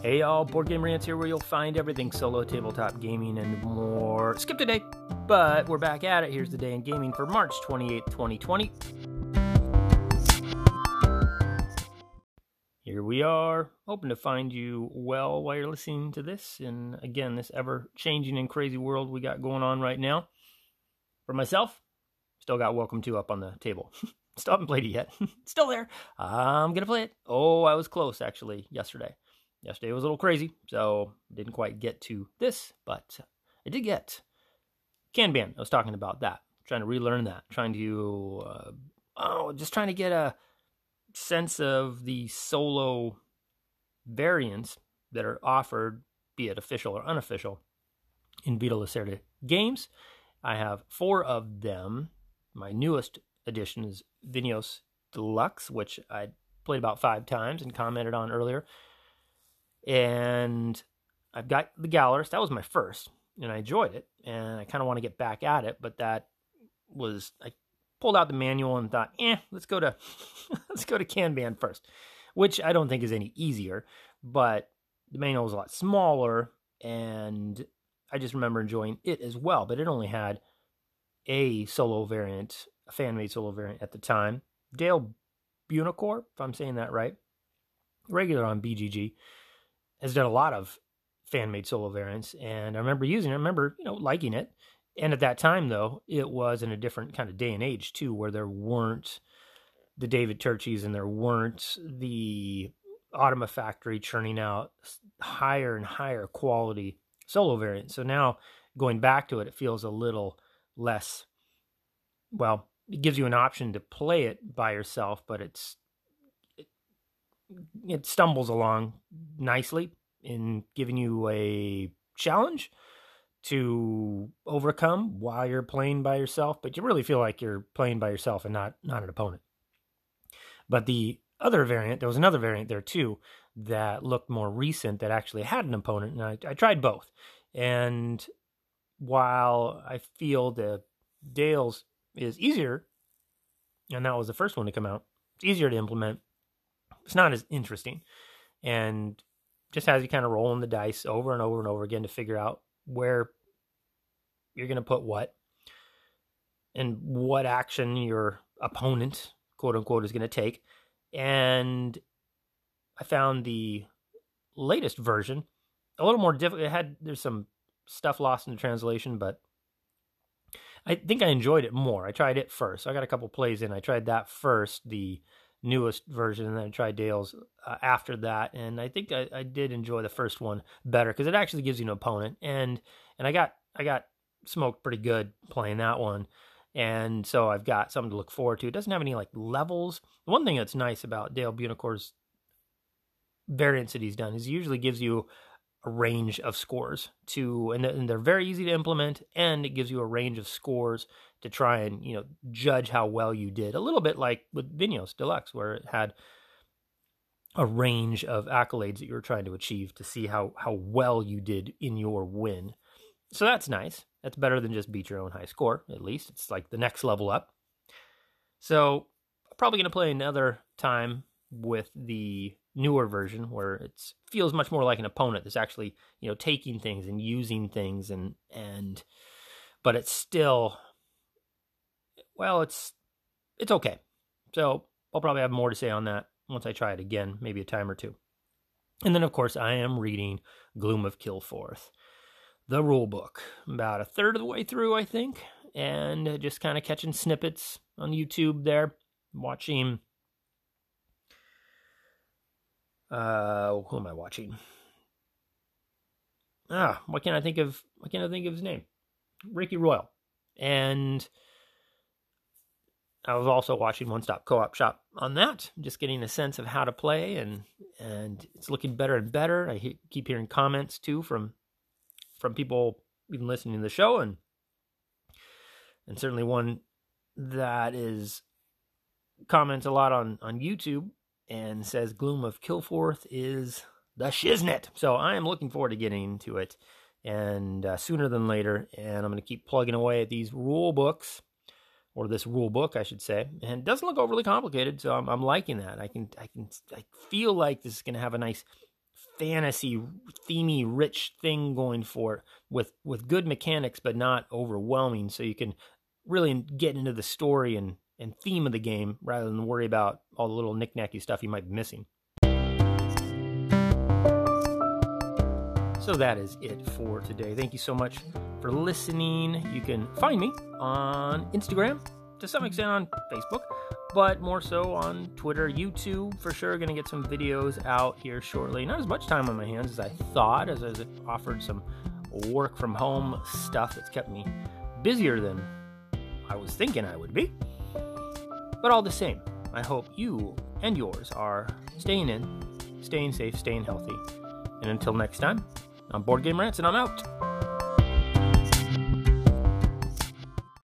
Hey y'all, Board Game Rants here where you'll find everything solo, tabletop gaming, and more. Skip today, but we're back at it. Here's the day in gaming for March 28th, 2020. Here we are, hoping to find you well while you're listening to this. And again, this ever changing and crazy world we got going on right now. For myself, still got Welcome to up on the table. still haven't played it yet. still there. I'm going to play it. Oh, I was close actually yesterday. Yesterday was a little crazy, so didn't quite get to this, but I did get Kanban. I was talking about that, trying to relearn that, trying to, uh, oh, just trying to get a sense of the solo variants that are offered, be it official or unofficial, in Vital Lacerda games. I have four of them. My newest edition is Vinhos Deluxe, which I played about five times and commented on earlier. And I've got the Gallerist. That was my first, and I enjoyed it. And I kind of want to get back at it, but that was I pulled out the manual and thought, eh, let's go to let's go to Kanban first, which I don't think is any easier, but the manual was a lot smaller, and I just remember enjoying it as well. But it only had a solo variant, a fan made solo variant at the time. Dale Buonocore, if I'm saying that right, regular on BGG, has done a lot of fan made solo variants, and I remember using it. I remember you know liking it and at that time though it was in a different kind of day and age too where there weren't the david turczis and there weren't the automa factory churning out higher and higher quality solo variants so now going back to it it feels a little less well it gives you an option to play it by yourself but it's it, it stumbles along nicely in giving you a challenge to overcome while you're playing by yourself, but you really feel like you're playing by yourself and not not an opponent. But the other variant, there was another variant there too that looked more recent that actually had an opponent, and I, I tried both. And while I feel the Dale's is easier, and that was the first one to come out, it's easier to implement. It's not as interesting, and just has you kind of rolling the dice over and over and over again to figure out where you're going to put what and what action your opponent, quote unquote, is going to take. And I found the latest version a little more difficult. It had there's some stuff lost in the translation, but I think I enjoyed it more. I tried it first. I got a couple plays in. I tried that first, the newest version, and then I tried Dale's uh, after that. And I think I, I did enjoy the first one better because it actually gives you an opponent. And and I got I got smoked pretty good playing that one. And so I've got something to look forward to. It doesn't have any like levels. The one thing that's nice about Dale Buonocore's variants that he's done is he usually gives you range of scores to and they're very easy to implement and it gives you a range of scores to try and you know judge how well you did. A little bit like with Vinhos Deluxe where it had a range of accolades that you were trying to achieve to see how how well you did in your win. So that's nice. That's better than just beat your own high score at least. It's like the next level up. So probably going to play another time with the newer version where it feels much more like an opponent that's actually you know taking things and using things and and but it's still well it's it's okay. So i'll probably have more to say on that once i try it again maybe a time or two. And then of course i am reading gloom of kilforth the rule book about a third of the way through i think and just kind of catching snippets on youtube there watching uh, who am I watching? Ah, what can't I think of What can't I think of his name? Ricky Royal. And I was also watching One Stop Co-op Shop on that, just getting a sense of how to play, and and it's looking better and better. I he- keep hearing comments too from from people even listening to the show, and and certainly one that is comments a lot on on YouTube and says Gloom of Kilforth is the shiznit. So I am looking forward to getting into it and uh, sooner than later. And I'm going to keep plugging away at these rule books or this rule book, I should say. And it doesn't look overly complicated, so I'm, I'm liking that. I can I can I feel like this is going to have a nice fantasy themey rich thing going for it with with good mechanics but not overwhelming so you can really get into the story and and theme of the game rather than worry about all the little knick-knacky stuff you might be missing so that is it for today thank you so much for listening you can find me on instagram to some extent on facebook but more so on Twitter, YouTube for sure. Going to get some videos out here shortly. Not as much time on my hands as I thought, as I offered some work from home stuff that's kept me busier than I was thinking I would be. But all the same, I hope you and yours are staying in, staying safe, staying healthy. And until next time, I'm Board Game Rants and I'm out.